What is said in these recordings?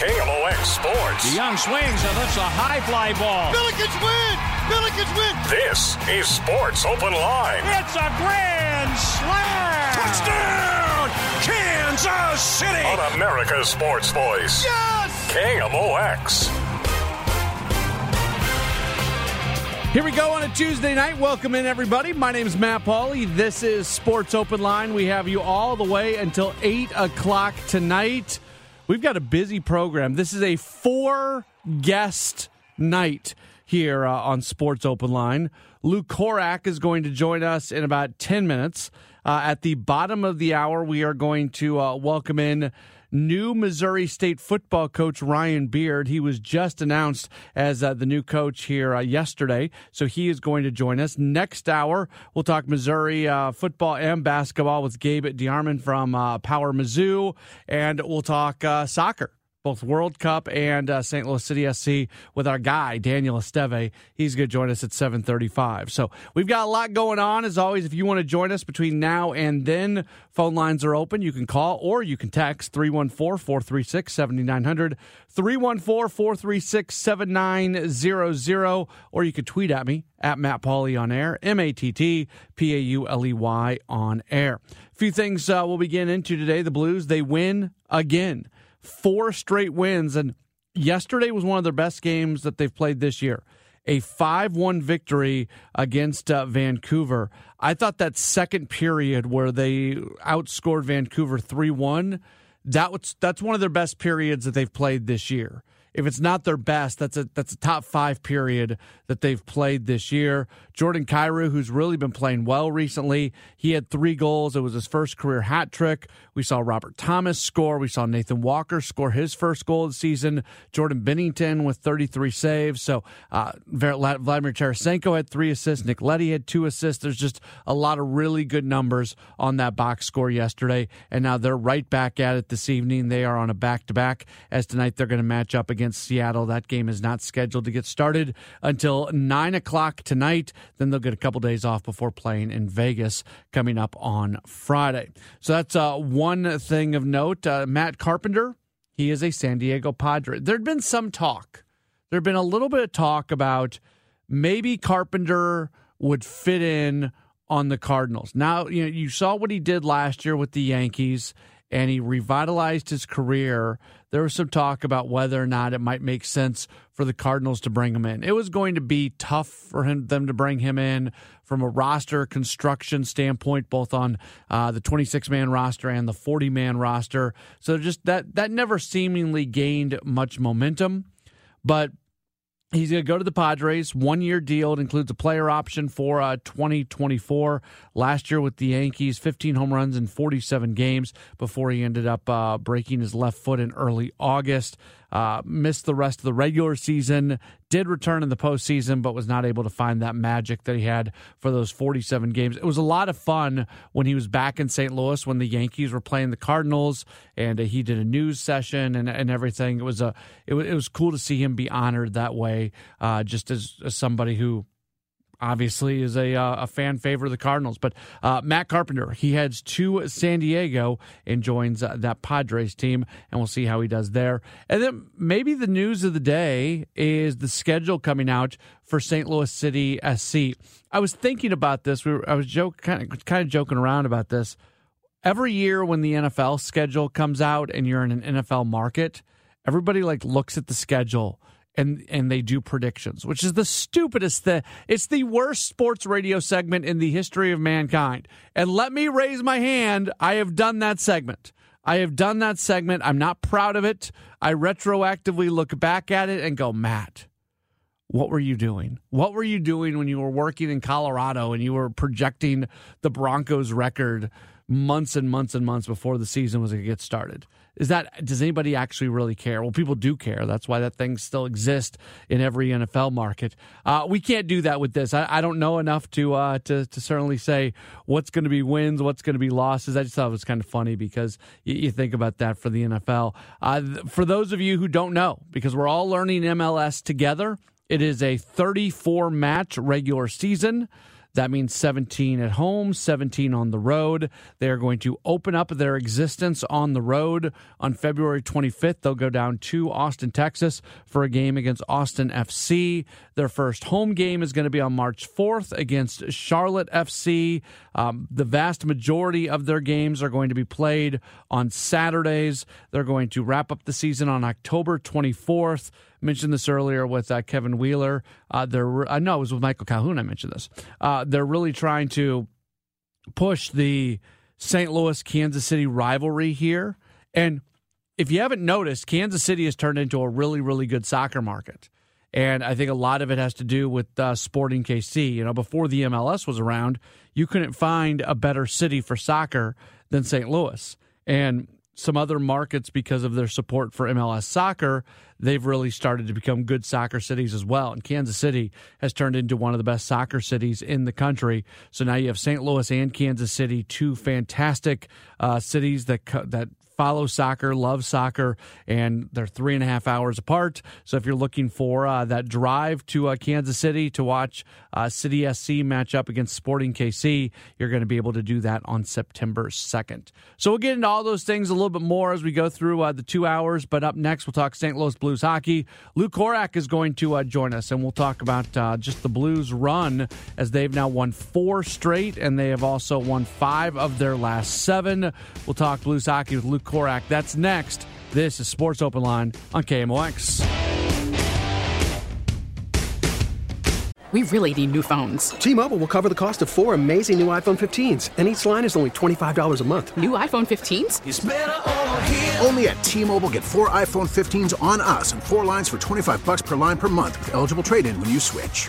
From KMOX Sports. DeJong swings and lifts a high fly ball. Billikens win! Billikens win! This is Sports Open Line. It's a grand slam! Touchdown! Kansas City! On America's Sports Voice. Yes! KMOX. Here we go on a Tuesday night. Welcome in, everybody. My name is Matt Pauley. This is Sports Open Line. We have you all the way until 8 o'clock tonight. We've got a busy program. This is a four guest night here uh, on Sports Open Line. Lou Korac is going to join us in about 10 minutes. Uh, at the bottom of the hour, we are going to uh, welcome in new Missouri State football coach Ryan Beard. He was just announced as uh, the new coach here uh, yesterday, so he is going to join us. Next hour, we'll talk Missouri uh, football and basketball with Gabe DeArmond from uh, Power Mizzou, and we'll talk uh, soccer both World Cup and uh, St. Louis City SC with our guy Daniel Esteve. He's going to join us at 7:35. So we've got a lot going on. As always, if you want to join us between now and then, phone lines are open. You can call or you can text 314-436-7900, 314-436-7900, or you can tweet at me at Matt Pauley on air, M A T T P A U L E Y on air. A few things uh, we'll begin into today. The Blues they win again four straight wins. And yesterday was one of their best games that they've played this year. A 5 1 victory against uh, Vancouver. I thought that second period where they outscored Vancouver 3 1, that was, that's one of their best periods that they've played this year if it's not their best, that's a that's a top five period that they've played this year. Jordan Kyrou, who's really been playing well recently, he had three goals. It was his first career hat trick. We saw Robert Thomas score. We saw Nathan Walker score his first goal of the season. Jordan Binnington with 33 saves. So uh, Vladimir Tarasenko had three assists. Nick Leddy had two assists. There's just a lot of really good numbers on that box score yesterday, and now they're right back at it this evening. They are on a back to back as tonight they're going to match up against against Seattle. That game is not scheduled to get started until 9 o'clock tonight. Then they'll get a couple days off before playing in Vegas coming up on Friday. So that's uh, one thing of note. Uh, Matt Carpenter, he is a San Diego Padre. There'd been some talk. There'd been a little bit of talk about maybe Carpenter would fit in on the Cardinals. Now, you know, you saw what he did last year with the Yankees and he revitalized his career there was some talk about whether or not it might make sense for the Cardinals to bring him in. It was going to be tough for him them to bring him in from a roster construction standpoint, both on uh, the 26 man roster and the 40 man roster. So just that that never seemingly gained much momentum, but. He's going to go to the Padres. One year deal. It includes a player option for uh, 2024. Last year with the Yankees, 15 home runs in 47 games before he ended up uh, breaking his left foot in early August. Uh, missed the rest of the regular season, did return in the postseason, but was not able to find that magic that he had for those 47 games. It was a lot of fun when he was back in St. Louis when the Yankees were playing the Cardinals, and uh, he did a news session and, and everything. It was a it, it was cool to see him be honored that way, uh, just as, as somebody who obviously is a, uh, a fan favorite of the Cardinals. But uh, Matt Carpenter, he heads to San Diego and joins uh, that Padres team, and we'll see how he does there. And then maybe the news of the day is the schedule coming out for St. Louis City SC. I was thinking about this. We were, I was joke, kind of, kind of joking around about this. Every year when the NFL schedule comes out and you're in an NFL market, everybody like looks at the schedule and and they do predictions, which is the stupidest thing. It's the worst sports radio segment in the history of mankind. And let me raise my hand. I have done that segment. I have done that segment. I'm not proud of it. I retroactively look back at it and go, Matt, what were you doing? What were you doing when you were working in Colorado and you were projecting the Broncos record months and months and months before the season was going to get started? Is that does anybody actually really care? Well, people do care. That's why that thing still exists in every NFL market. Uh, we can't do that with this. I, I don't know enough to uh, to to certainly say what's going to be wins, what's going to be losses. I just thought it was kind of funny because you, you think about that for the NFL. Uh, for those of you who don't know, because we're all learning MLS together, it is a 34 match regular season. That means 17 at home, 17 on the road. They are going to open up their existence on the road on February 25th. They'll go down to Austin, Texas for a game against Austin FC. Their first home game is going to be on March 4th against Charlotte FC. Um, the vast majority of their games are going to be played on Saturdays. They're going to wrap up the season on October 24th mentioned this earlier with uh, Kevin Wheeler. Uh, they're, I know it was with Michael Calhoun. I mentioned this. Uh, they're really trying to push the St. Louis Kansas City rivalry here. And if you haven't noticed, Kansas City has turned into a really, really good soccer market. And I think a lot of it has to do with uh, Sporting KC. You know, before the MLS was around, you couldn't find a better city for soccer than St. Louis. And some other markets, because of their support for MLS soccer, they've really started to become good soccer cities as well. And Kansas City has turned into one of the best soccer cities in the country. So now you have St. Louis and Kansas City, two fantastic uh, cities that that follow soccer, love soccer, and they're three and a half hours apart. So if you're looking for uh, that drive to uh, Kansas City to watch uh, City SC match up against Sporting KC, you're going to be able to do that on September 2nd. So we'll get into all those things a little bit more as we go through uh, the two hours. But up next, we'll talk St. Louis Blues hockey. Lou Korac is going to uh, join us, and we'll talk about uh, just the Blues run as they've now won four straight, and they have also won five of their last seven. We'll talk Blues hockey with Luke Korac. That's next. This is Sports Open Line on KMOX. We really need new phones. T-Mobile will cover the cost of four amazing new iPhone 15s, and each line is only $25 a month. New iPhone 15s? Only at T-Mobile get four iPhone 15s on us and four lines for 25 bucks per line per month with eligible trade-in when you switch.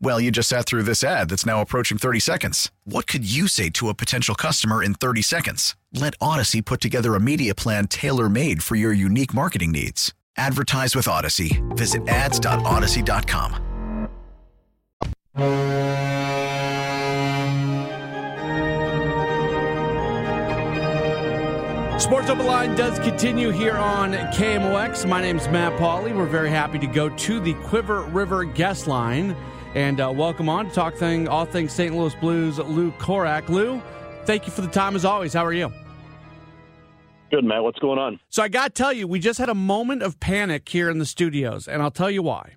Well, you just sat through this ad that's now approaching 30 seconds. What could you say to a potential customer in 30 seconds? Let Odyssey put together a media plan tailor made for your unique marketing needs. Advertise with Odyssey. Visit ads.odyssey.com. Sports Open Line does continue here on KMOX. My name is Matt Pauley. We're very happy to go to the Quiver River guest line and uh, welcome on to talk thing all things St. Louis Blues, Lou Korac, Lou, thank you for the time as always. How are you? Good, Matt. What's going on? So I got to tell you, we just had a moment of panic here in the studios, and I'll tell you why.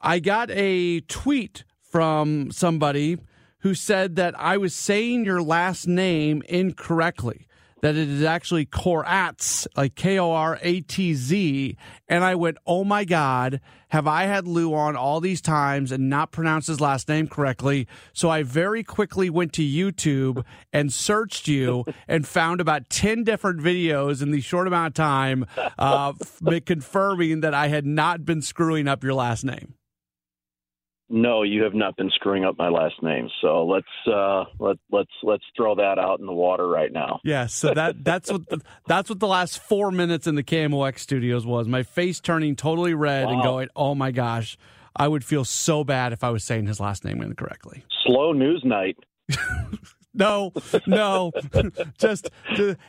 I got a tweet from somebody who said that I was saying your last name incorrectly that it is actually Koratz, like K O R A T Z. And I went, oh my God, have I had Lou on all these times and not pronounced his last name correctly? So I very quickly went to YouTube and searched you and found about 10 different videos in the short amount of time uh, confirming that I had not been screwing up your last name. No, you have not been screwing up my last name. So let's uh, let let's let's throw that out in the water right now. Yeah, so that that's what the, that's what the last four minutes in the KMOX studios was. My face turning totally red wow. and going, "Oh my gosh!" I would feel so bad if I was saying his last name incorrectly. Slow news night. No, no, just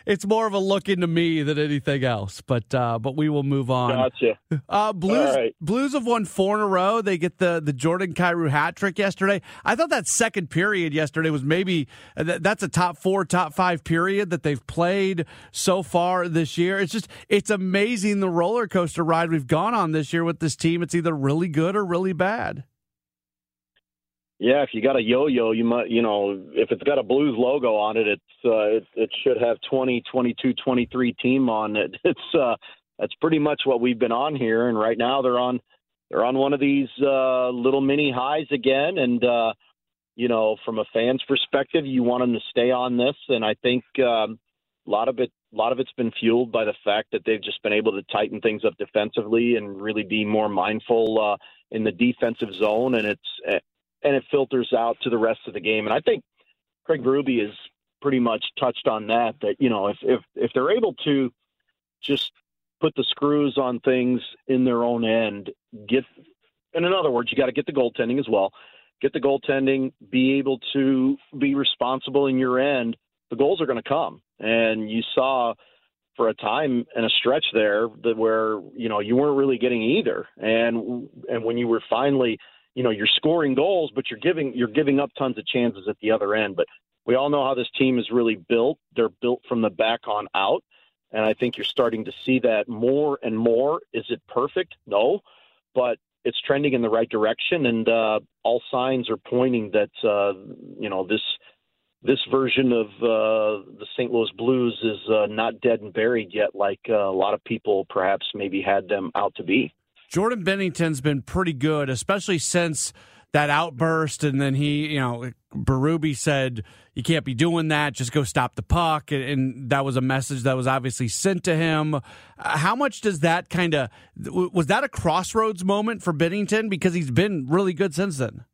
it's more of a look into me than anything else. But uh, but we will move on. Gotcha. Uh, Blues right. Blues have won four in a row. They get the the Jordan Kyrou hat trick yesterday. I thought that second period yesterday was maybe uh, that's a top four, top five period that they've played so far this year. It's just it's amazing the roller coaster ride we've gone on this year with this team. It's either really good or really bad. Yeah, if you got a yo-yo, you might, you know, if it's got a Blues logo on it, it's uh, it, it should have 20, 22, 23 team on it. It's uh, that's pretty much what we've been on here, and right now they're on they're on one of these uh, little mini highs again, and uh, you know, from a fan's perspective, you want them to stay on this, and I think um, a lot of it a lot of it's been fueled by the fact that they've just been able to tighten things up defensively and really be more mindful uh, in the defensive zone, and it's and it filters out to the rest of the game. And I think Craig Berube has pretty much touched on that. That you know, if if if they're able to just put the screws on things in their own end, get, and in other words, you got to get the goaltending as well. Get the goaltending, be able to be responsible in your end. The goals are going to come, and you saw for a time and a stretch there that where you know you weren't really getting either, and and when you were finally you know you're scoring goals, but you're giving you're giving up tons of chances at the other end. But we all know how this team is really built. They're built from the back on out, and I think you're starting to see that more and more. Is it perfect? No, but it's trending in the right direction, and uh, all signs are pointing that uh, you know this this version of uh, the St. Louis Blues is uh, not dead and buried yet, like uh, a lot of people perhaps maybe had them out to be. Jordan Binnington's been pretty good, especially since that outburst. And then he, you know, Berube said, you can't be doing that. Just go stop the puck. And that was a message that was obviously sent to him. How much does that kind of, was that a crossroads moment for Binnington? Because he's been really good since then.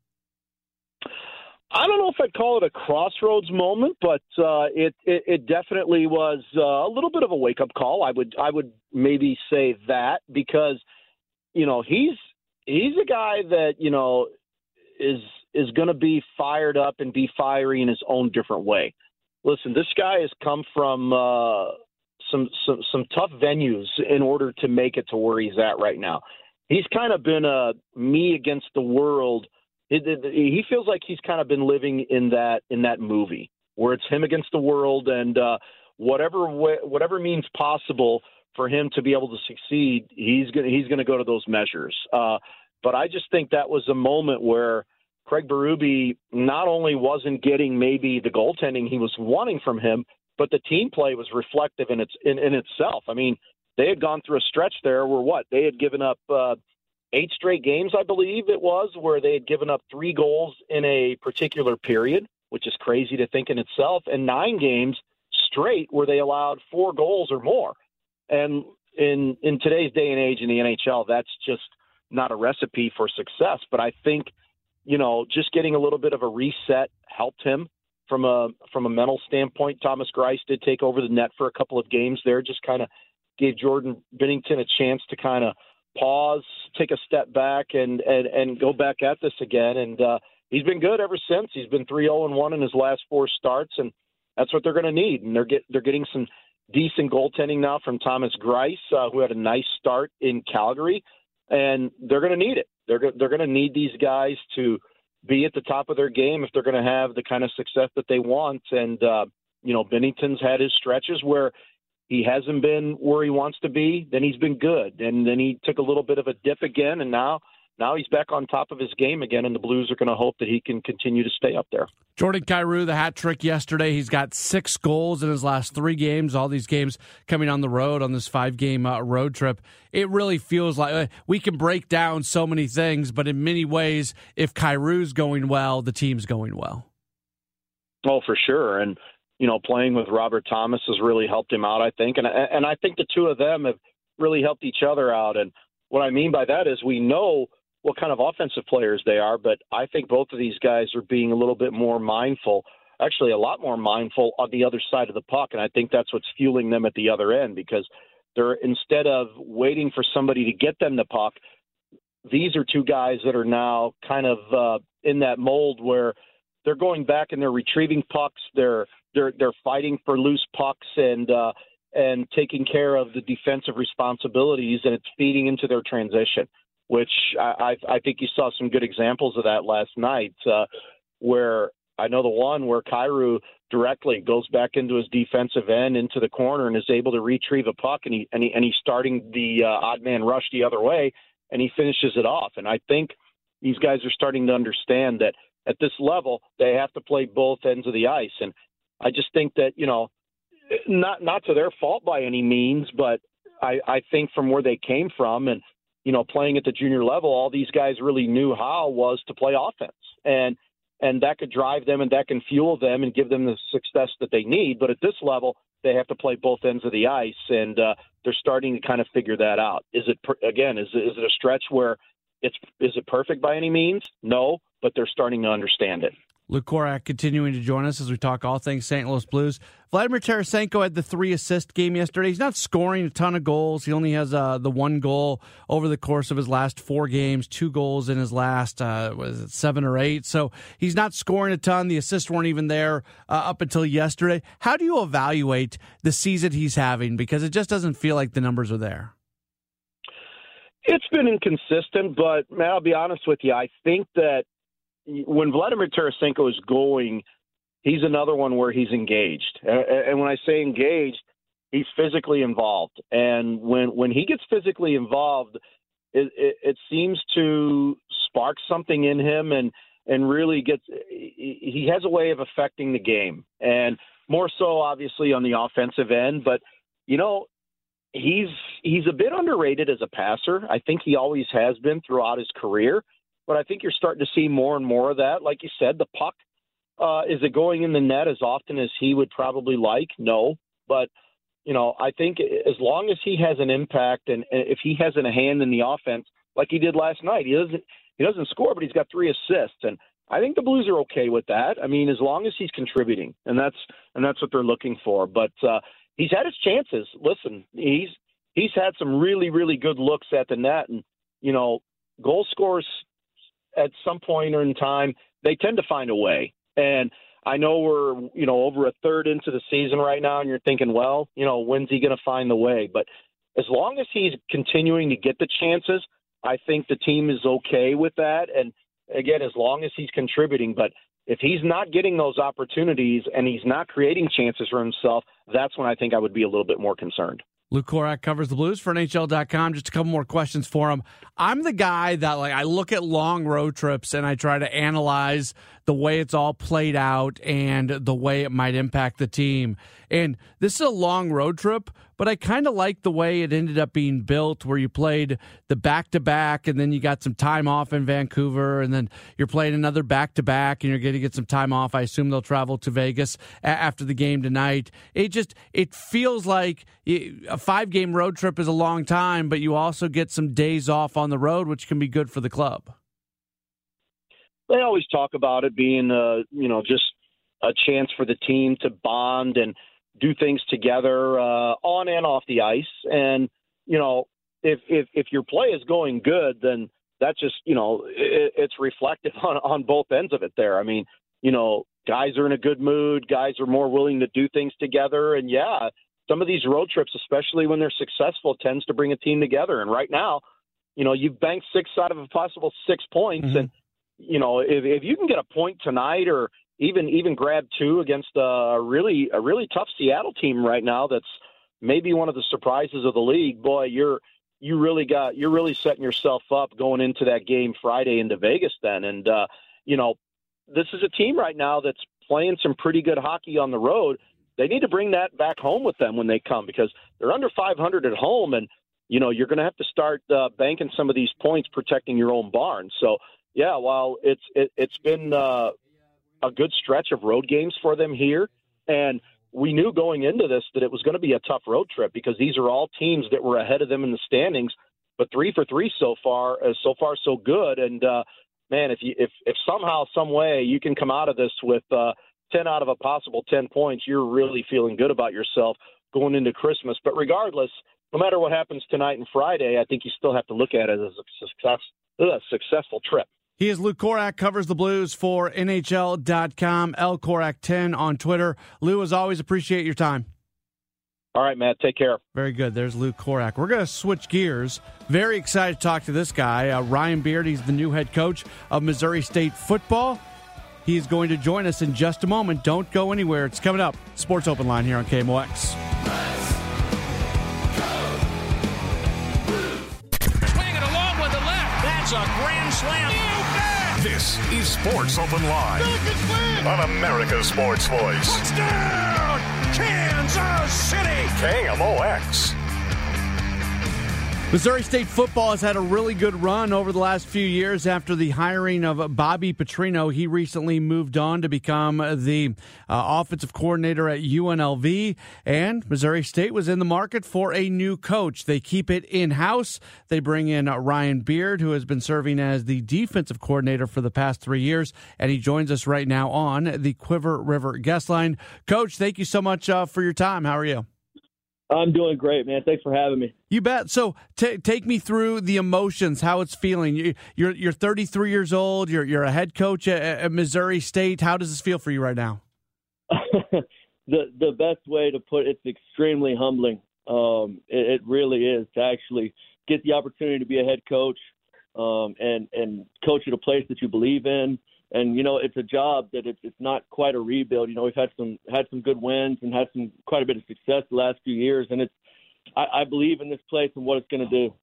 I don't know if I'd call it a crossroads moment, but uh, it, it, it definitely was uh, a little bit of a wake up call. I would I would maybe say that because you know, he's he's a guy that you know is is going to be fired up and be fiery in his own different way. Listen, this guy has come from uh, some some some tough venues in order to make it to where he's at right now. He's kind of been a me against the world. It, it, he feels like he's kind of been living in that in that movie where it's him against the world and uh, whatever whatever means possible for him to be able to succeed, he's going he's going to go to those measures. Uh, but I just think that was a moment where Craig Berube not only wasn't getting maybe the goaltending he was wanting from him, but the team play was reflective in its in, in itself. I mean, they had gone through a stretch there where what they had given up uh, eight straight games, I believe it was, where they had given up three goals in a particular period, which is crazy to think in itself, and nine games straight where they allowed four goals or more. And in in today's day and age in the NHL, that's just not a recipe for success. But I think, you know, just getting a little bit of a reset helped him from a from a mental standpoint. Thomas Greiss did take over the net for a couple of games there, just kind of gave Jordan Binnington a chance to kind of pause, take a step back, and and and go back at this again. And uh, he's been good ever since. He's been three zero oh and one in his last four starts, and that's what they're going to need. And they're get they're getting some decent goaltending now from Thomas Greiss, uh, who had a nice start in Calgary, and they're going to need it. They're they're going to need these guys to be at the top of their game if they're going to have the kind of success that they want. And uh, you know, Binnington's had his stretches where he hasn't been where he wants to be. Then he's been good, and then he took a little bit of a dip again, and now now he's back on top of his game again, and the Blues are going to hope that he can continue to stay up there. Jordan Kyrou, the hat trick yesterday. He's got six goals in his last three games. All these games coming on the road on this five game uh, road trip. It really feels like uh, we can break down so many things, but in many ways, if Kyrou's going well, the team's going well. Oh, for sure, and you know, playing with Robert Thomas has really helped him out. I think, and and I think the two of them have really helped each other out. And what I mean by that is we know what kind of offensive players they are, but I think both of these guys are being a little bit more mindful, actually a lot more mindful on the other side of the puck, and I think that's what's fueling them at the other end because they're instead of waiting for somebody to get them the puck, these are two guys that are now kind of uh, in that mold where they're going back and they're retrieving pucks. They're they're they're fighting for loose pucks and uh, and taking care of the defensive responsibilities, and it's feeding into their transition. Which I I, think you saw some good examples of that last night, uh, where I know the one where Kyrou directly goes back into his defensive end into the corner and is able to retrieve a puck, and he and, he, and he's starting the uh, odd man rush the other way, and he finishes it off. And I think these guys are starting to understand that at this level they have to play both ends of the ice, and I just think that you know, not not to their fault by any means, but I, I think from where they came from and you know playing at the junior level, all these guys really knew how was to play offense, and and that could drive them and that can fuel them and give them the success that they need. But at this level, they have to play both ends of the ice, and uh, they're starting to kind of figure that out. Is it again? Is is it a stretch where it's is it perfect by any means? No, but they're starting to understand it. Lou Korac continuing to join us as we talk all things St. Louis Blues. Vladimir Tarasenko had the three assist game yesterday. He's not scoring a ton of goals. He only has uh, the one goal over the course of his last four games, two goals in his last, uh, was it seven or eight? So he's not scoring a ton. The assists weren't even there uh, up until yesterday. How do you evaluate the season he's having? Because it just doesn't feel like the numbers are there. It's been inconsistent, but man, I'll be honest with you. I think that when Vladimir Tarasenko is going, he's another one where he's engaged. And when I say engaged, he's physically involved. And when when he gets physically involved, it, it, it seems to spark something in him and and really gets he has a way of affecting the game and more so obviously on the offensive end but you know he's he's a bit underrated as a passer i think he always has been throughout his career but I think you're starting to see more and more of that. Like you said, the puck uh, is it going in the net as often as he would probably like? No, but you know, I think as long as he has an impact and if he has a hand in the offense, like he did last night, he doesn't he doesn't score, but he's got three assists, and I think the Blues are okay with that. I mean, as long as he's contributing, and that's and that's what they're looking for. But uh, he's had his chances. Listen, he's he's had some really really good looks at the net, and you know, goal scorers at some point in time, they tend to find a way. And I know we're, you know, over a third into the season right now, and you're thinking, well, you know, when's he going to find the way? But as long as he's continuing to get the chances, I think the team is okay with that. And again, as long as he's contributing, but if he's not getting those opportunities and he's not creating chances for himself, that's when I think I would be a little bit more concerned. Lou Korac covers the Blues for NHL.com. Just a couple more questions for him. I'm the guy that like I look at long road trips and I try to analyze the way it's all played out and the way it might impact the team. And this is a long road trip, but I kind of like the way it ended up being built, where you played the back to back, and then you got some time off in Vancouver, and then you're playing another back to back, and you're going to get some time off. I assume they'll travel to Vegas after the game tonight. It just it feels like a five game road trip is a long time, but you also get some days off on the road, which can be good for the club they always talk about it being, uh, you know, just a chance for the team to bond and do things together uh, on and off the ice. And you know, if if if your play is going good, then that's just you know it, it's reflective on on both ends of it. There, I mean, you know, guys are in a good mood. Guys are more willing to do things together. And yeah, some of these road trips, especially when they're successful, tends to bring a team together. And right now, you know, you've banked six out of a possible six points, mm-hmm. and you know, if, if you can get a point tonight or even even grab two against a really a really tough Seattle team right now that's maybe one of the surprises of the league, boy, you're you really got you're really setting yourself up going into that game Friday into Vegas then. And uh, you know, this is a team right now that's playing some pretty good hockey on the road. They need to bring that back home with them when they come because they're under 500 at home and you know, you're going to have to start uh, banking some of these points protecting your own barn. So yeah, while it's it, has been uh, a good stretch of road games for them here, and we knew going into this that it was going to be a tough road trip because these are all teams that were ahead of them in the standings. But three for three so far, uh, so far so good. And uh, man, if you if if somehow some way you can come out of this with uh, ten out of a possible ten points, you're really feeling good about yourself going into Christmas. But regardless, no matter what happens tonight and Friday, I think you still have to look at it as a success, a successful trip. He is Lou Korac, covers the Blues for NHL.com, L Korac 10 on Twitter. Lou, as always, appreciate your time. All right, Matt. Take care. Very good. There's Lou Korac. We're going to switch gears. Very excited to talk to this guy, uh, Ryan Beard. He's the new head coach of Missouri State football. He's going to join us in just a moment. Don't go anywhere. It's coming up. Sports Open Line here on KMOX. Swing it along with the left. That's a grand slam. This is Sports Open Live on America's Sports Voice. Touchdown, Kansas City. KMOX. Missouri State football has had a really good run over the last few years after the hiring of Bobby Petrino. He recently moved on to become the uh, offensive coordinator at UNLV, and Missouri State was in the market for a new coach. They keep it in house. They bring in Ryan Beard, who has been serving as the defensive coordinator for the past three years, and he joins us right now on the Quiver River guest line. Coach, thank you so much uh, for your time. How are you? I'm doing great, man. Thanks for having me. You bet. So, t- take me through the emotions, how it's feeling. You, you're you're 33 years old. You're you're a head coach at, at Missouri State. How does this feel for you right now? the the best way to put it, it's extremely humbling. Um, it, it really is to actually get the opportunity to be a head coach um, and and coach at a place that you believe in and you know it's a job that it's it's not quite a rebuild. You know we've had some had some good wins and had some quite a bit of success the last few years, and it's I, I believe in this place and what it's going to do.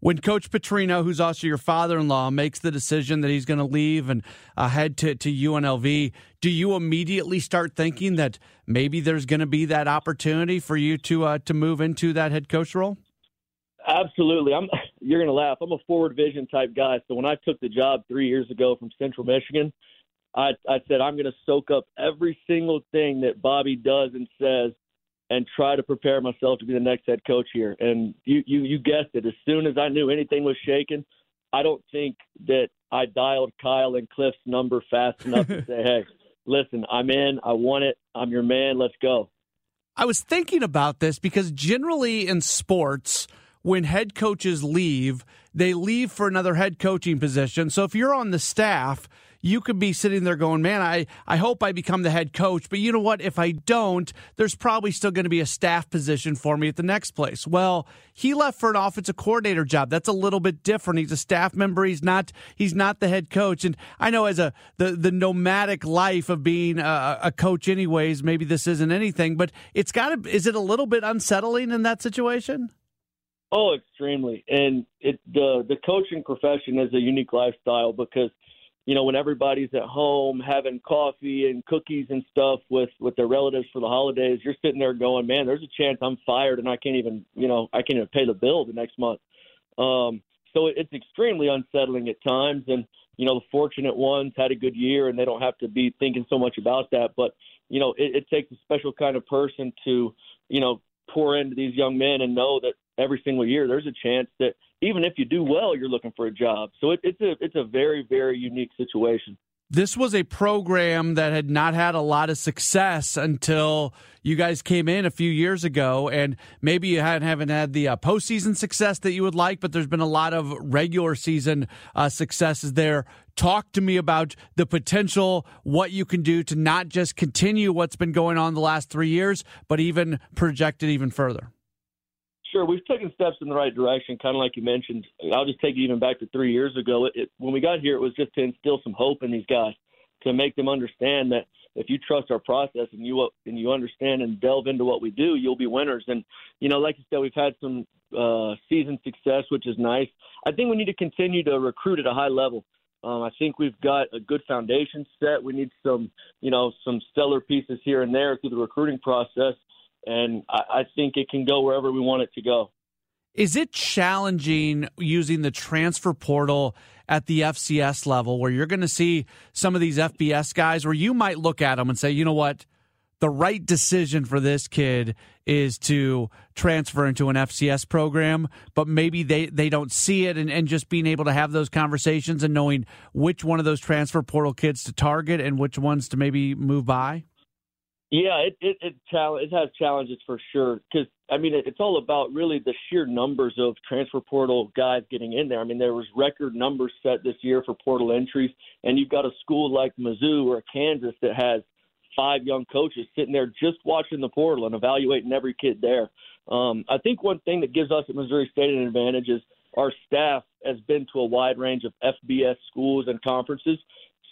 When Coach Petrino, who's also your father-in-law, makes the decision that he's going to leave and uh, head to, to UNLV, do you immediately start thinking that maybe there's going to be that opportunity for you to uh, to move into that head coach role? Absolutely. I'm you're going to laugh. I'm a forward vision type guy. So when I took the job 3 years ago from Central Michigan, I I said I'm going to soak up every single thing that Bobby does and says and try to prepare myself to be the next head coach here. And you you you guessed it. As soon as I knew anything was shaking, I don't think that I dialed Kyle and Cliff's number fast enough to say, "Hey, listen, I'm in. I want it. I'm your man. Let's go." I was thinking about this because generally in sports, when head coaches leave, they leave for another head coaching position. So if you're on the staff, you could be sitting there going, man, I, I hope I become the head coach. But you know what? If I don't, there's probably still going to be a staff position for me at the next place. Well, he left for an offensive coordinator job. That's a little bit different. He's a staff member. He's not, he's not the head coach. And I know as a, the, the nomadic life of being a, a coach anyways, maybe this isn't anything, but it's got to, is it a little bit unsettling in that situation? Oh, extremely. And it the the coaching profession is a unique lifestyle because you know when everybody's at home having coffee and cookies and stuff with with their relatives for the holidays, you're sitting there going, "Man, there's a chance I'm fired and I can't even you know I can't even pay the bill the next month." Um, so it's extremely unsettling at times. And you know the fortunate ones had a good year and they don't have to be thinking so much about that. But you know it, it takes a special kind of person to you know pour into these young men and know that every single year there's a chance that even if you do well you're looking for a job so it, it's a it's a very very unique situation this was a program that had not had a lot of success until you guys came in a few years ago, and maybe you hadn't, haven't had the uh, postseason success that you would like, but there's been a lot of regular season uh, successes there. Talk to me about the potential, what you can do to not just continue what's been going on the last three years, but even project it even further. Sure, we've taken steps in the right direction, kind of like you mentioned. I'll just take you even back to three years ago. It, it, when we got here, it was just to instill some hope in these guys, to make them understand that if you trust our process and you and you understand and delve into what we do, you'll be winners. And you know, like you said, we've had some uh, season success, which is nice. I think we need to continue to recruit at a high level. Um, I think we've got a good foundation set. We need some, you know, some stellar pieces here and there through the recruiting process and I, I think it can go wherever we want it to go. Is it challenging using the transfer portal at the FCS level where you're going to see some of these FBS guys where you might look at them and say, you know what? The right decision for this kid is to transfer into an FCS program, but maybe they, they don't see it and, and just being able to have those conversations and knowing which one of those transfer portal kids to target and which ones to maybe move by? Yeah, it it it, challenge, it has challenges for sure because I mean it, it's all about really the sheer numbers of transfer portal guys getting in there. I mean there was record numbers set this year for portal entries, and you've got a school like Mizzou or Kansas that has five young coaches sitting there just watching the portal and evaluating every kid there. Um, I think one thing that gives us at Missouri State an advantage is our staff has been to a wide range of FBS schools and conferences.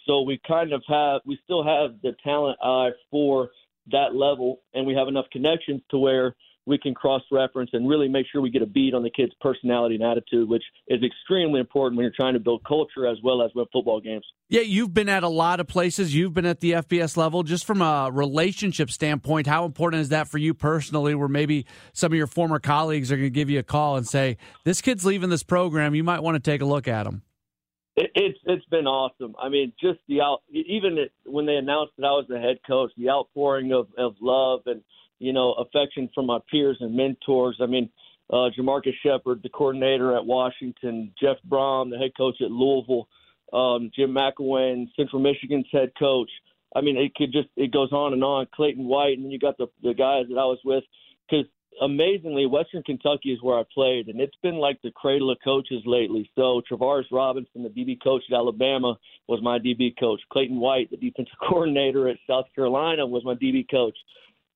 So we kind of have, we still have the talent eye for that level, and we have enough connections to where we can cross reference and really make sure we get a beat on the kid's personality and attitude, which is extremely important when you're trying to build culture as well as win football games. Yeah, you've been at a lot of places. You've been at the FBS level. Just from a relationship standpoint, how important is that for you personally? Where maybe some of your former colleagues are going to give you a call and say, "This kid's leaving this program. You might want to take a look at him." It, it's it's been awesome. I mean, just the out even it, when they announced that I was the head coach, the outpouring of of love and you know affection from my peers and mentors. I mean, uh, Jamarcus Shephard, the coordinator at Washington, Jeff Brohm, the head coach at Louisville, um, Jim McElwain, Central Michigan's head coach. I mean, it could just it goes on and on. Clayton White, and then you got the the guys that I was with because amazingly, Western Kentucky is where I played, and it's been like the cradle of coaches lately. So Travaris Robinson, the DB coach at Alabama, was my DB coach. Clayton White, the defensive coordinator at South Carolina, was my DB coach.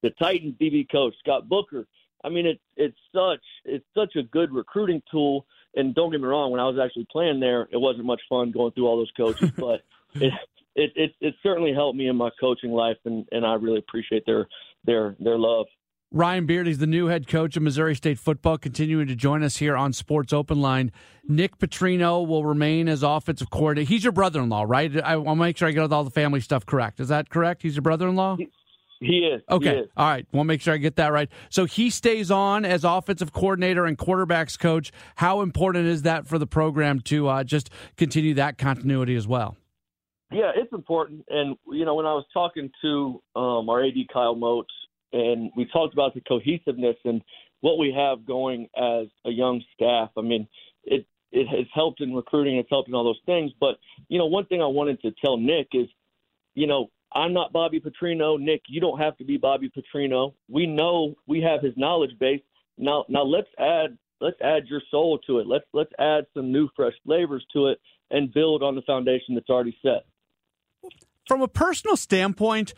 The Titans DB coach, Scott Booker. I mean, it's it's such it's such a good recruiting tool. And don't get me wrong, when I was actually playing there, it wasn't much fun going through all those coaches, but it, it it it certainly helped me in my coaching life, and and I really appreciate their their their love. Ryan Beard, he's the new head coach of Missouri State football, continuing to join us here on Sports Open Line. Nick Petrino will remain as offensive coordinator. He's your brother in law, right? I want to make sure I get all the family stuff correct. Is that correct? He's your brother in law? He is. Okay. He is. All right. Want to make sure I get that right. So he stays on as offensive coordinator and quarterbacks coach. How important is that for the program to uh, just continue that continuity as well? Yeah, it's important. And, you know, when I was talking to um, our AD Kyle Moats and we talked about the cohesiveness and what we have going as a young staff. I mean, it it has helped in recruiting, it's helped in all those things. But you know, one thing I wanted to tell Nick is, you know, I'm not Bobby Petrino. Nick, you don't have to be Bobby Petrino. We know we have his knowledge base. Now, now let's add let's add your soul to it. Let's let's add some new fresh flavors to it and build on the foundation that's already set. From a personal standpoint,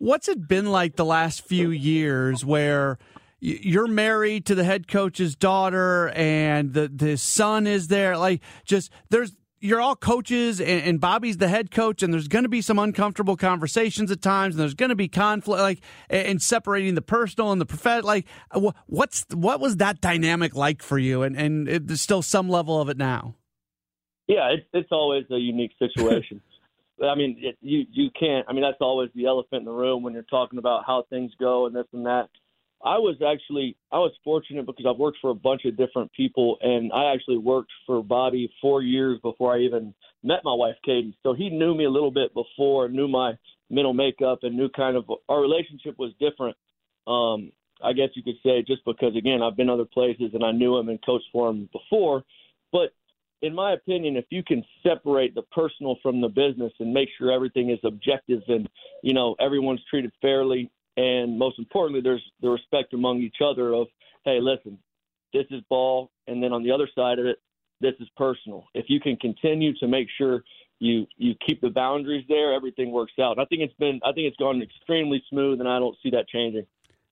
what's it been like the last few years where you're married to the head coach's daughter and the the son is there? Like just there's you're all coaches and, and Bobby's the head coach and there's going to be some uncomfortable conversations at times and there's going to be conflict like and separating the personal and the professional like what's what was that dynamic like for you? And and it, there's still some level of it now. Yeah it's it's always a unique situation I mean, it, you you can't. I mean, that's always the elephant in the room when you're talking about how things go and this and that. I was actually I was fortunate because I've worked for a bunch of different people, and I actually worked for Bobby four years before I even met my wife Katie. So he knew me a little bit before, knew my mental makeup, and knew kind of our relationship was different. Um, I guess you could say just because again I've been other places and I knew him and coached for him before, but in my opinion, if you can separate the personal from the business and make sure everything is objective and you know everyone's treated fairly, and most importantly, there's the respect among each other of, hey, listen, this is ball, and then on the other side of it, this is personal. If you can continue to make sure you you keep the boundaries there, everything works out. I think it's been I think it's gone extremely smooth, and I don't see that changing.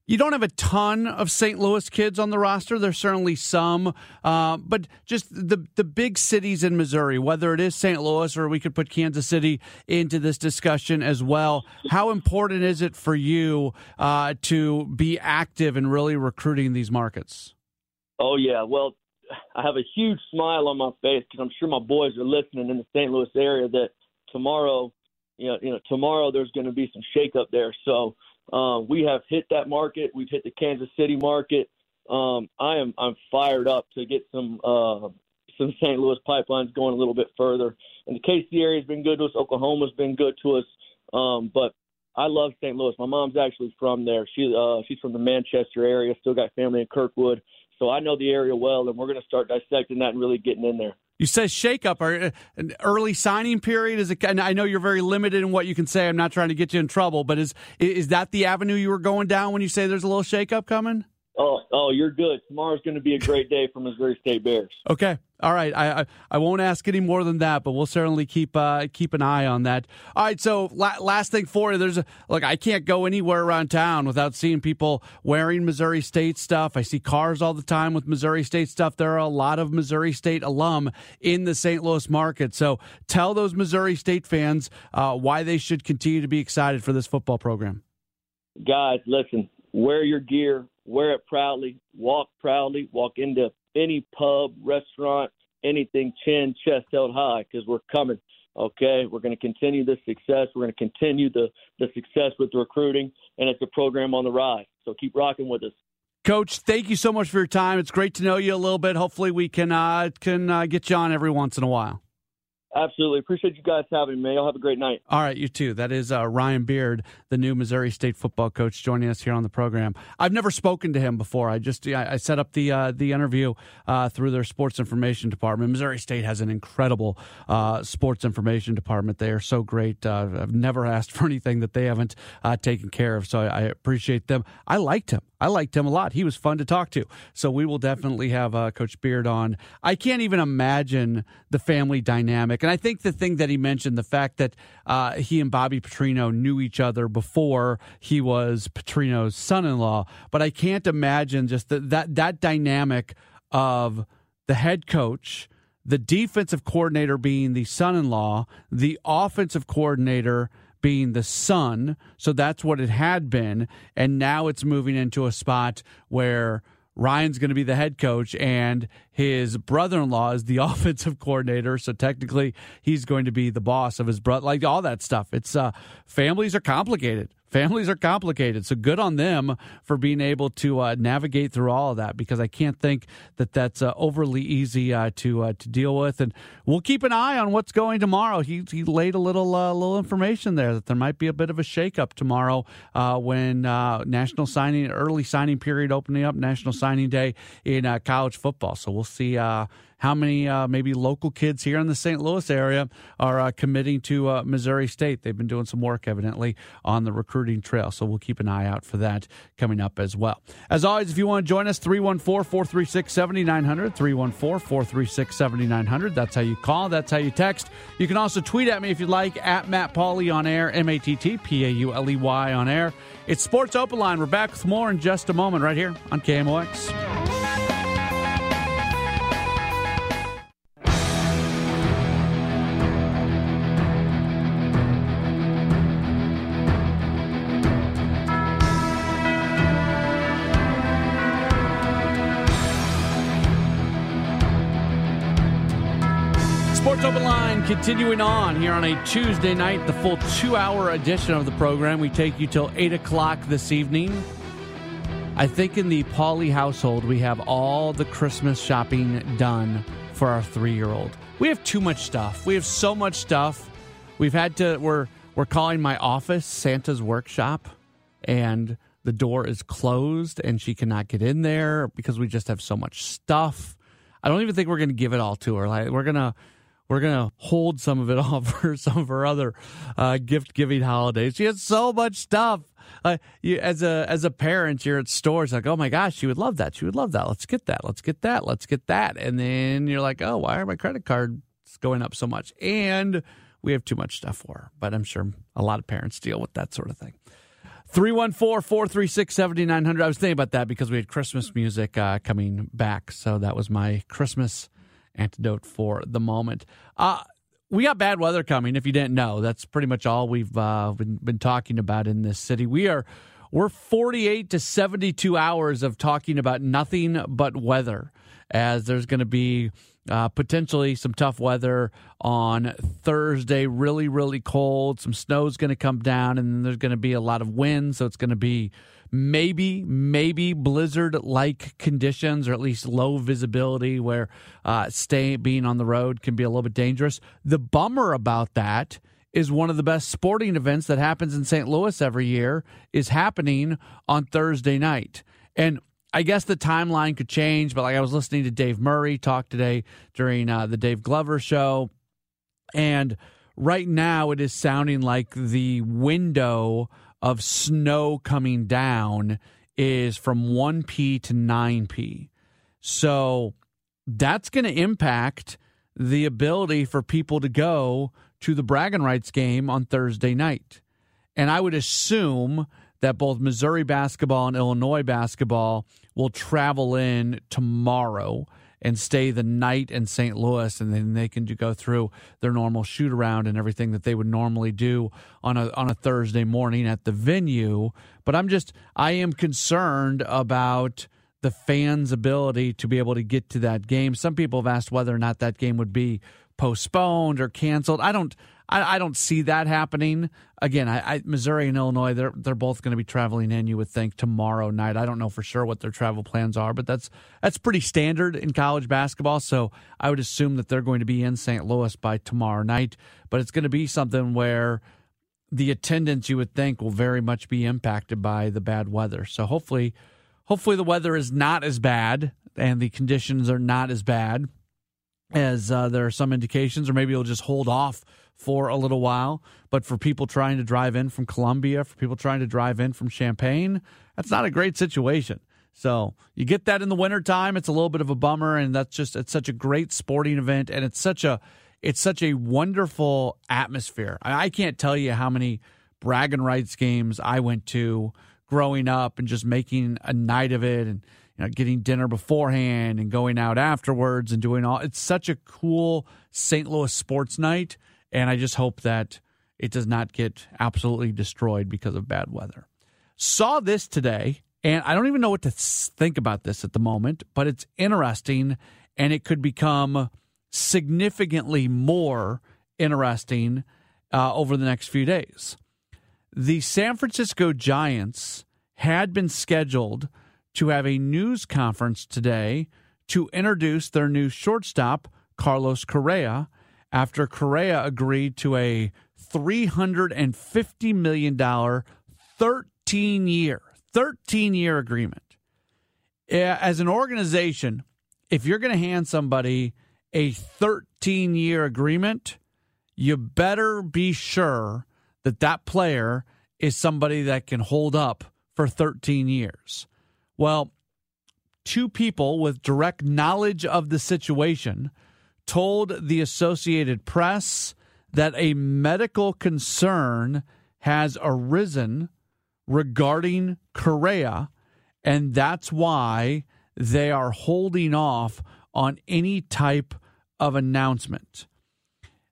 You don't have a ton of St. Louis kids on the roster. There's certainly some, uh, but just the the big cities in Missouri, whether it is St. Louis or we could put Kansas City into this discussion as well. How important is it for you uh, to be active and really recruiting these markets? Oh yeah, well, I have a huge smile on my face because I'm sure my boys are listening in the St. Louis area. That tomorrow, you know, you know, tomorrow there's going to be some shakeup there. So um, we have hit that market. We've hit the Kansas City market. Um, I am I'm fired up to get some uh, some St. Louis pipelines going a little bit further. And the KC area has been good to us. Oklahoma's been good to us. Um, but I love St. Louis. My mom's actually from there. She uh, she's from the Manchester area. Still got family in Kirkwood, so I know the area well. And we're going to start dissecting that and really getting in there. You say shakeup or uh, an early signing period is? And I know you're very limited in what you can say. I'm not trying to get you in trouble, but is is that the avenue you were going down when you say there's a little shakeup coming? Oh, oh, you're good. Tomorrow's going to be a great day for Missouri State Bears. Okay, all right. I, I, I won't ask any more than that, but we'll certainly keep uh, keep an eye on that. All right. So la- last thing for you, there's a look. I can't go anywhere around town without seeing people wearing Missouri State stuff. I see cars all the time with Missouri State stuff. There are a lot of Missouri State alum in the St. Louis market. So tell those Missouri State fans uh, why they should continue to be excited for this football program. Guys, listen. Wear your gear wear it proudly, walk proudly, walk into any pub, restaurant, anything, chin, chest held high, because we're coming. Okay, we're going to continue this success. We're going to continue the the success with the recruiting, and it's a program on the rise. So keep rocking with us. Coach, thank you so much for your time. It's great to know you a little bit. Hopefully, we can uh, can uh, get you on every once in a while. Absolutely. Appreciate you guys having me. Y'all have a great night. All right, you too. That is uh, Ryan Beard, the new Missouri State football coach, joining us here on the program. I've never spoken to him before. I just I, set up the uh, the interview uh, through their sports information department. Missouri State has an incredible uh, sports information department. They are so great. Uh, I've never asked for anything that they haven't uh, taken care of, so I, I appreciate them. I liked him. I liked him a lot. He was fun to talk to. So we will definitely have uh, Coach Beard on. I can't even imagine the family dynamic. And I think the thing that he mentioned, the fact that uh, he and Bobby Petrino knew each other before he was Petrino's son-in-law, but I can't imagine just the, that that dynamic of the head coach, the defensive coordinator being the son-in-law, the offensive coordinator being the son. So that's what it had been. And now it's moving into a spot where Ryan's going to be the head coach and his brother in law is the offensive coordinator. So technically, he's going to be the boss of his brother, like all that stuff. It's uh, families are complicated families are complicated. So good on them for being able to uh, navigate through all of that because I can't think that that's uh, overly easy uh, to uh, to deal with. And we'll keep an eye on what's going tomorrow. He he laid a little uh, little information there that there might be a bit of a shakeup tomorrow uh, when national signing early signing period opening up national signing day in college football. So we'll see how many uh, maybe local kids here in the St. Louis area are uh, committing to uh, Missouri State. They've been doing some work, evidently, on the recruiting trail. So we'll keep an eye out for that coming up as well. As always, if you want to join us, 314 436 7900, 314 436 7900. That's how you call, that's how you text. You can also tweet at me if you'd like, at Matt Pauley on air, M A T T P A U L E Y on air. It's Sports Open Line. We're back with more in just a moment right here on KMOX. Continuing on here on a Tuesday night, the full two hour edition of the program. We take you till 8 o'clock this evening. I think in the Pauley household, we have all the Christmas shopping done for our three year old. We have too much stuff. We have so much stuff. We've had to, we're, we're calling my office Santa's workshop, and the door is closed, and she cannot get in there because we just have so much stuff. I don't even think we're going to give it all to her. Like, we're going to, we're gonna hold some of it off for some of her other uh, gift giving holidays. She has so much stuff. Uh, you, as a as a parent, you're at stores like, oh my gosh, she would love that. She would love that. Let's get that. Let's get that. Let's get that. And then you're like, oh, why are my credit cards going up so much? And we have too much stuff for her. But I'm sure a lot of parents deal with that sort of thing. 314 436 7900. I was thinking about that because we had Christmas music uh, coming back. So that was my Christmas antidote for the moment. Uh, we got bad weather coming. If you didn't know, that's pretty much all we've uh, been, been talking about in this city. We are we're 48 to 72 hours of talking about nothing but weather, as there's going to be uh, potentially some tough weather on Thursday. Really, really cold. Some snow's going to come down, and there's going to be a lot of wind, so it's going to be maybe maybe blizzard like conditions or at least low visibility where uh, stay being on the road can be a little bit dangerous. The bummer about that is one of the best sporting events that happens in St. Louis every year is happening on Thursday night. And I guess the timeline could change, but like I was listening to Dave Murray talk today during uh, the Dave Glover show, and right now it is sounding like the window of snow coming down is from 1p to 9p. So that's going to impact the ability for people to go to the bragging rights game on Thursday night. And I would assume that both Missouri basketball and Illinois basketball will travel in tomorrow and stay the night in St. Louis, and then they can go through their normal shoot around and everything that they would normally do on a on a Thursday morning at the venue. But I'm just I am concerned about the fans' ability to be able to get to that game. Some people have asked whether or not that game would be postponed or canceled. I don't. I, I don't see that happening. Again, I, I, Missouri and Illinois, they're they're both going to be traveling in. You would think tomorrow night. I don't know for sure what their travel plans are, but that's that's pretty standard in college basketball. So I would assume that they're going to be in St. Louis by tomorrow night. But it's going to be something where the attendance you would think will very much be impacted by the bad weather. So hopefully, hopefully the weather is not as bad and the conditions are not as bad as uh, there are some indications, or maybe it'll just hold off for a little while. But for people trying to drive in from Columbia, for people trying to drive in from Champaign, that's not a great situation. So you get that in the wintertime, it's a little bit of a bummer, and that's just it's such a great sporting event, and it's such a it's such a wonderful atmosphere. I, I can't tell you how many bragging rights games I went to growing up and just making a night of it and you know, getting dinner beforehand and going out afterwards and doing all. It's such a cool St. Louis sports night, and I just hope that it does not get absolutely destroyed because of bad weather. Saw this today, and I don't even know what to think about this at the moment, but it's interesting, and it could become significantly more interesting uh, over the next few days. The San Francisco Giants had been scheduled to have a news conference today to introduce their new shortstop, Carlos Correa, after Correa agreed to a $350 million 13 year 13 year agreement. As an organization, if you're going to hand somebody a 13 year agreement, you better be sure that that player is somebody that can hold up for 13 years. Well, two people with direct knowledge of the situation told the Associated Press that a medical concern has arisen regarding Correa, and that's why they are holding off on any type of announcement.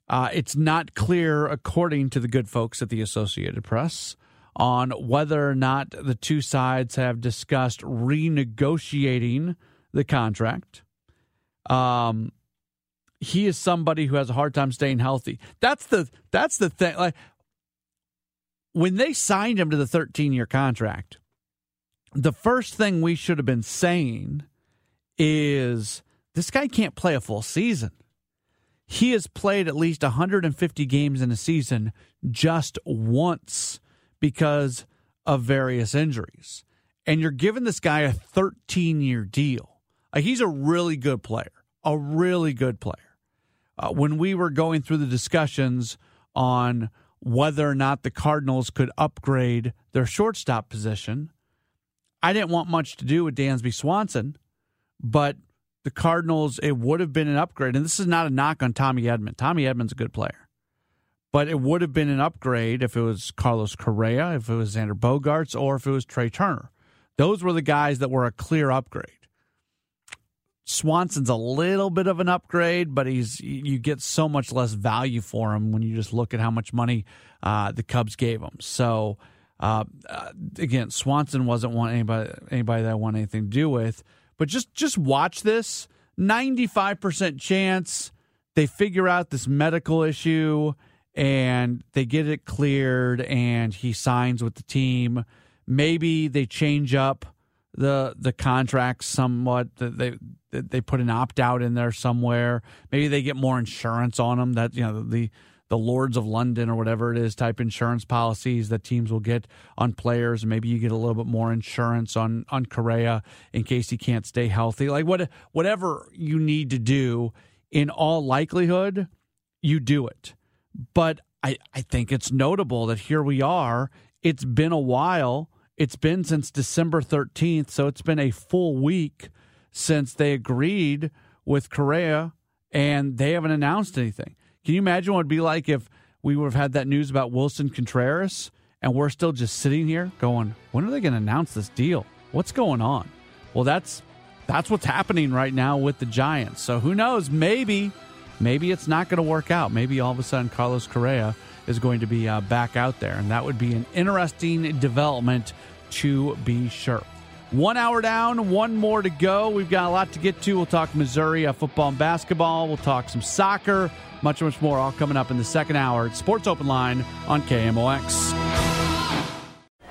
Uh, it's not clear, according to the good folks at the Associated Press, on whether or not the two sides have discussed renegotiating the contract. Um, he is somebody who has a hard time staying healthy. That's the that's the thing. Like when they signed him to the 13 year contract, the first thing we should have been saying is this guy can't play a full season. He has played at least 150 games in a season just once because of various injuries. And you're giving this guy a 13 year deal. Uh, he's a really good player, a really good player. Uh, when we were going through the discussions on whether or not the Cardinals could upgrade their shortstop position, I didn't want much to do with Dansby Swanson, but the Cardinals, it would have been an upgrade. And this is not a knock on Tommy Edman. Tommy Edman's a good player but it would have been an upgrade if it was Carlos Correa, if it was Xander Bogaerts, or if it was Trea Turner. Those were the guys that were a clear upgrade. Swanson's a little bit of an upgrade, but he's you get so much less value for him when you just look at how much money uh, the Cubs gave him. So uh, again, Swanson wasn't want anybody anybody that I want anything to do with. But just just watch this. Ninety five percent chance they figure out this medical issue and they get it cleared and he signs with the team. Maybe they change up the the contract somewhat. They they put an opt out in there somewhere. Maybe they get more insurance on them. That you know the the Lords of London or whatever it is type insurance policies that teams will get on players. Maybe you get a little bit more insurance on on Correa in case he can't stay healthy. Like what whatever you need to do, in all likelihood, you do it. But I, I think it's notable that here we are. It's been a while. It's been since December 13th, so it's been a full week since they agreed with Correa and they haven't announced anything. Can you imagine what it'd be like if we would have had that news about Willson Contreras and we're still just sitting here going, when are they going to announce this deal? What's going on? Well, that's that's what's happening right now with the Giants. So who knows? Maybe maybe it's not going to work out. Maybe all of a sudden Carlos Correa is going to be uh, back out there, and that would be an interesting development to be sure. One hour down, one more to go. We've got a lot to get to. We'll talk Missouri uh, football and basketball. We'll talk some soccer, much, much more, all coming up in the second hour at Sports Open Line on KMOX.